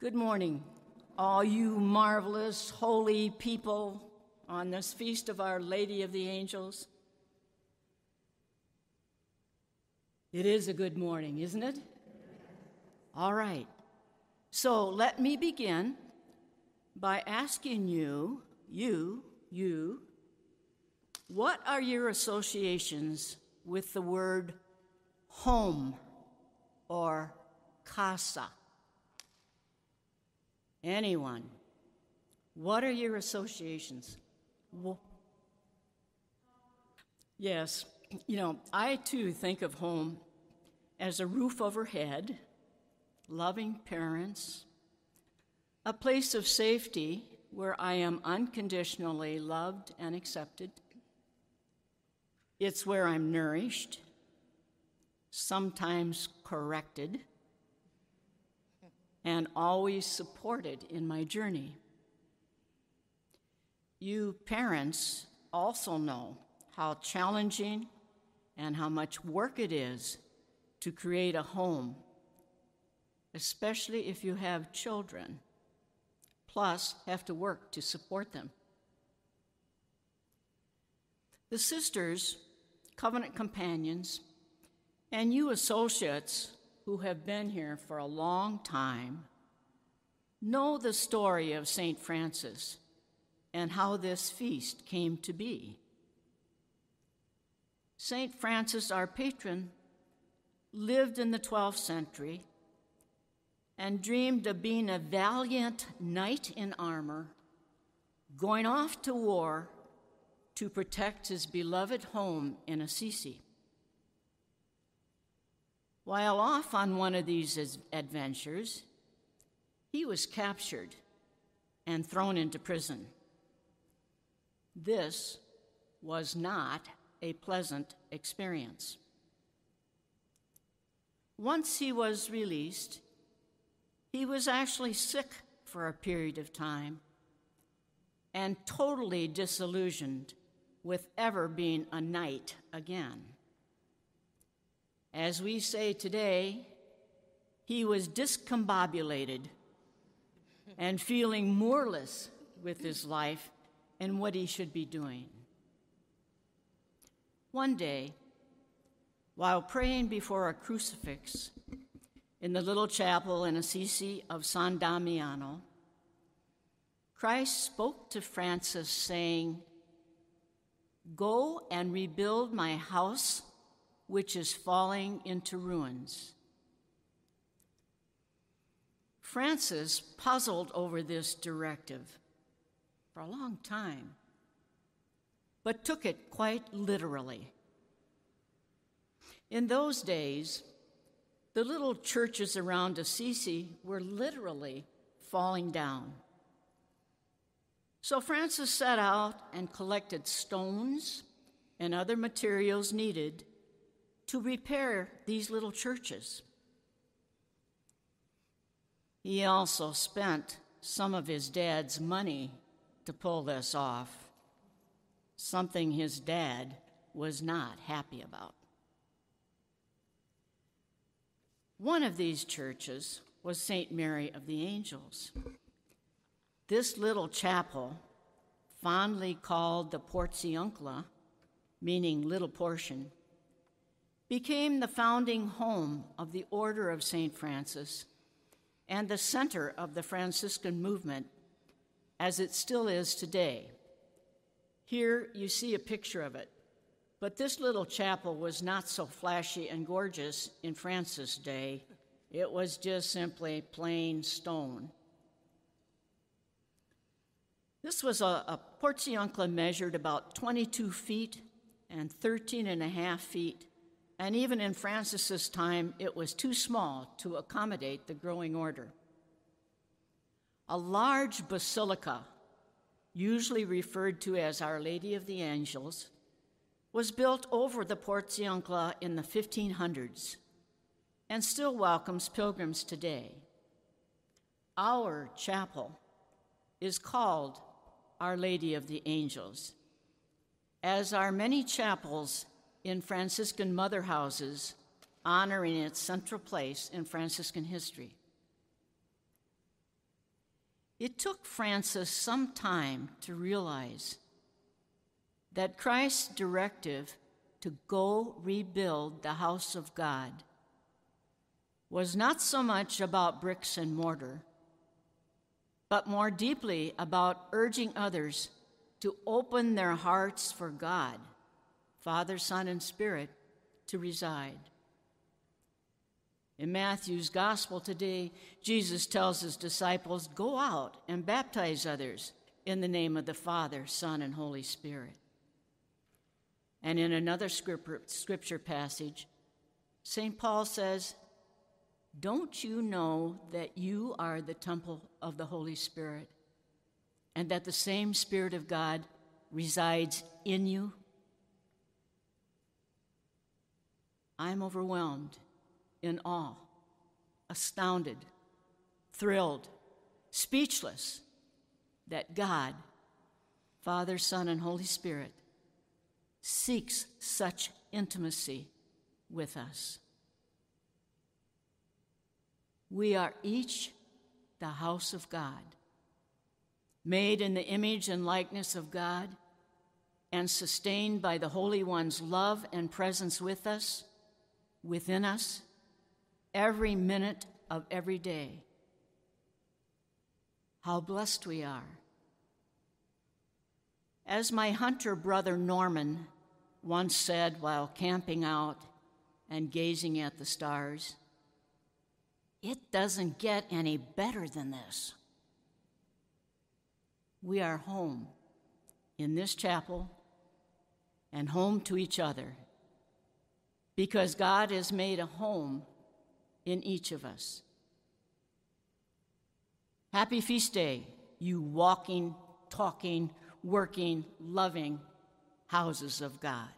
Good morning, all you marvelous, holy people on this feast of Our Lady of the Angels. It is a good morning, isn't it? All right. So let me begin by asking you, you, you, what are your associations with the word home or casa? Anyone? What are your associations? Well, yes, you know, I too think of home as a roof overhead, loving parents, a place of safety where I am unconditionally loved and accepted. It's where I'm nourished, sometimes corrected, and always supported in my journey. You parents also know how challenging and how much work it is to create a home, especially if you have children, plus have to work to support them. The sisters, covenant companions, and you associates who have been here for a long time know the story of St. Francis and how this feast came to be. St. Francis, our patron, lived in the 12th century and dreamed of being a valiant knight in armor, going off to war to protect his beloved home in Assisi. While off on one of these adventures, he was captured and thrown into prison. This was not a pleasant experience. Once he was released, he was actually sick for a period of time and totally disillusioned with ever being a knight again. As we say today, he was discombobulated and feeling moorless with his life and what he should be doing. One day, while praying before a crucifix in the little chapel in Assisi of San Damiano, Christ spoke to Francis, saying, Go and rebuild my house which is falling into ruins. Francis puzzled over this directive for a long time, but took it quite literally. In those days, the little churches around Assisi were literally falling down. So Francis set out and collected stones and other materials needed to repair these little churches. He also spent some of his dad's money to pull this off, something his dad was not happy about. One of these churches was St. Mary of the Angels. This little chapel, fondly called the Porziuncula, meaning little portion, became the founding home of the Order of St. Francis and the center of the Franciscan movement as it still is today. Here you see a picture of it, but this little chapel was not so flashy and gorgeous in Francis' day. It was just simply plain stone. This was a, a portiuncula measured about 22 feet and 13 and a half feet and even in Francis's time, it was too small to accommodate the growing order. A large basilica, usually referred to as Our Lady of the Angels, was built over the Porziuncula in the 1500s and still welcomes pilgrims today. Our chapel is called Our Lady of the Angels, as are many chapels in Franciscan mother houses, honoring its central place in Franciscan history. It took Francis some time to realize that Christ's directive to go rebuild the house of God was not so much about bricks and mortar, but more deeply about urging others to open their hearts for God, Father, Son, and Spirit, to reside. In Matthew's gospel today, Jesus tells his disciples, Go out and baptize others in the name of the Father, Son, and Holy Spirit. And in another scripture passage, St. Paul says, Don't you know that you are the temple of the Holy Spirit and that the same Spirit of God resides in you? I'm overwhelmed, in awe, astounded, thrilled, speechless that God, Father, Son, and Holy Spirit seeks such intimacy with us. We are each the house of God, made in the image and likeness of God, and sustained by the Holy One's love and presence with us, within us, every minute of every day. How blessed we are. As my hunter brother Norman once said while camping out and gazing at the stars, it doesn't get any better than this. We are home in this chapel and home to each other because God has made a home in each of us. Happy Feast Day, you walking, talking, working, loving houses of God.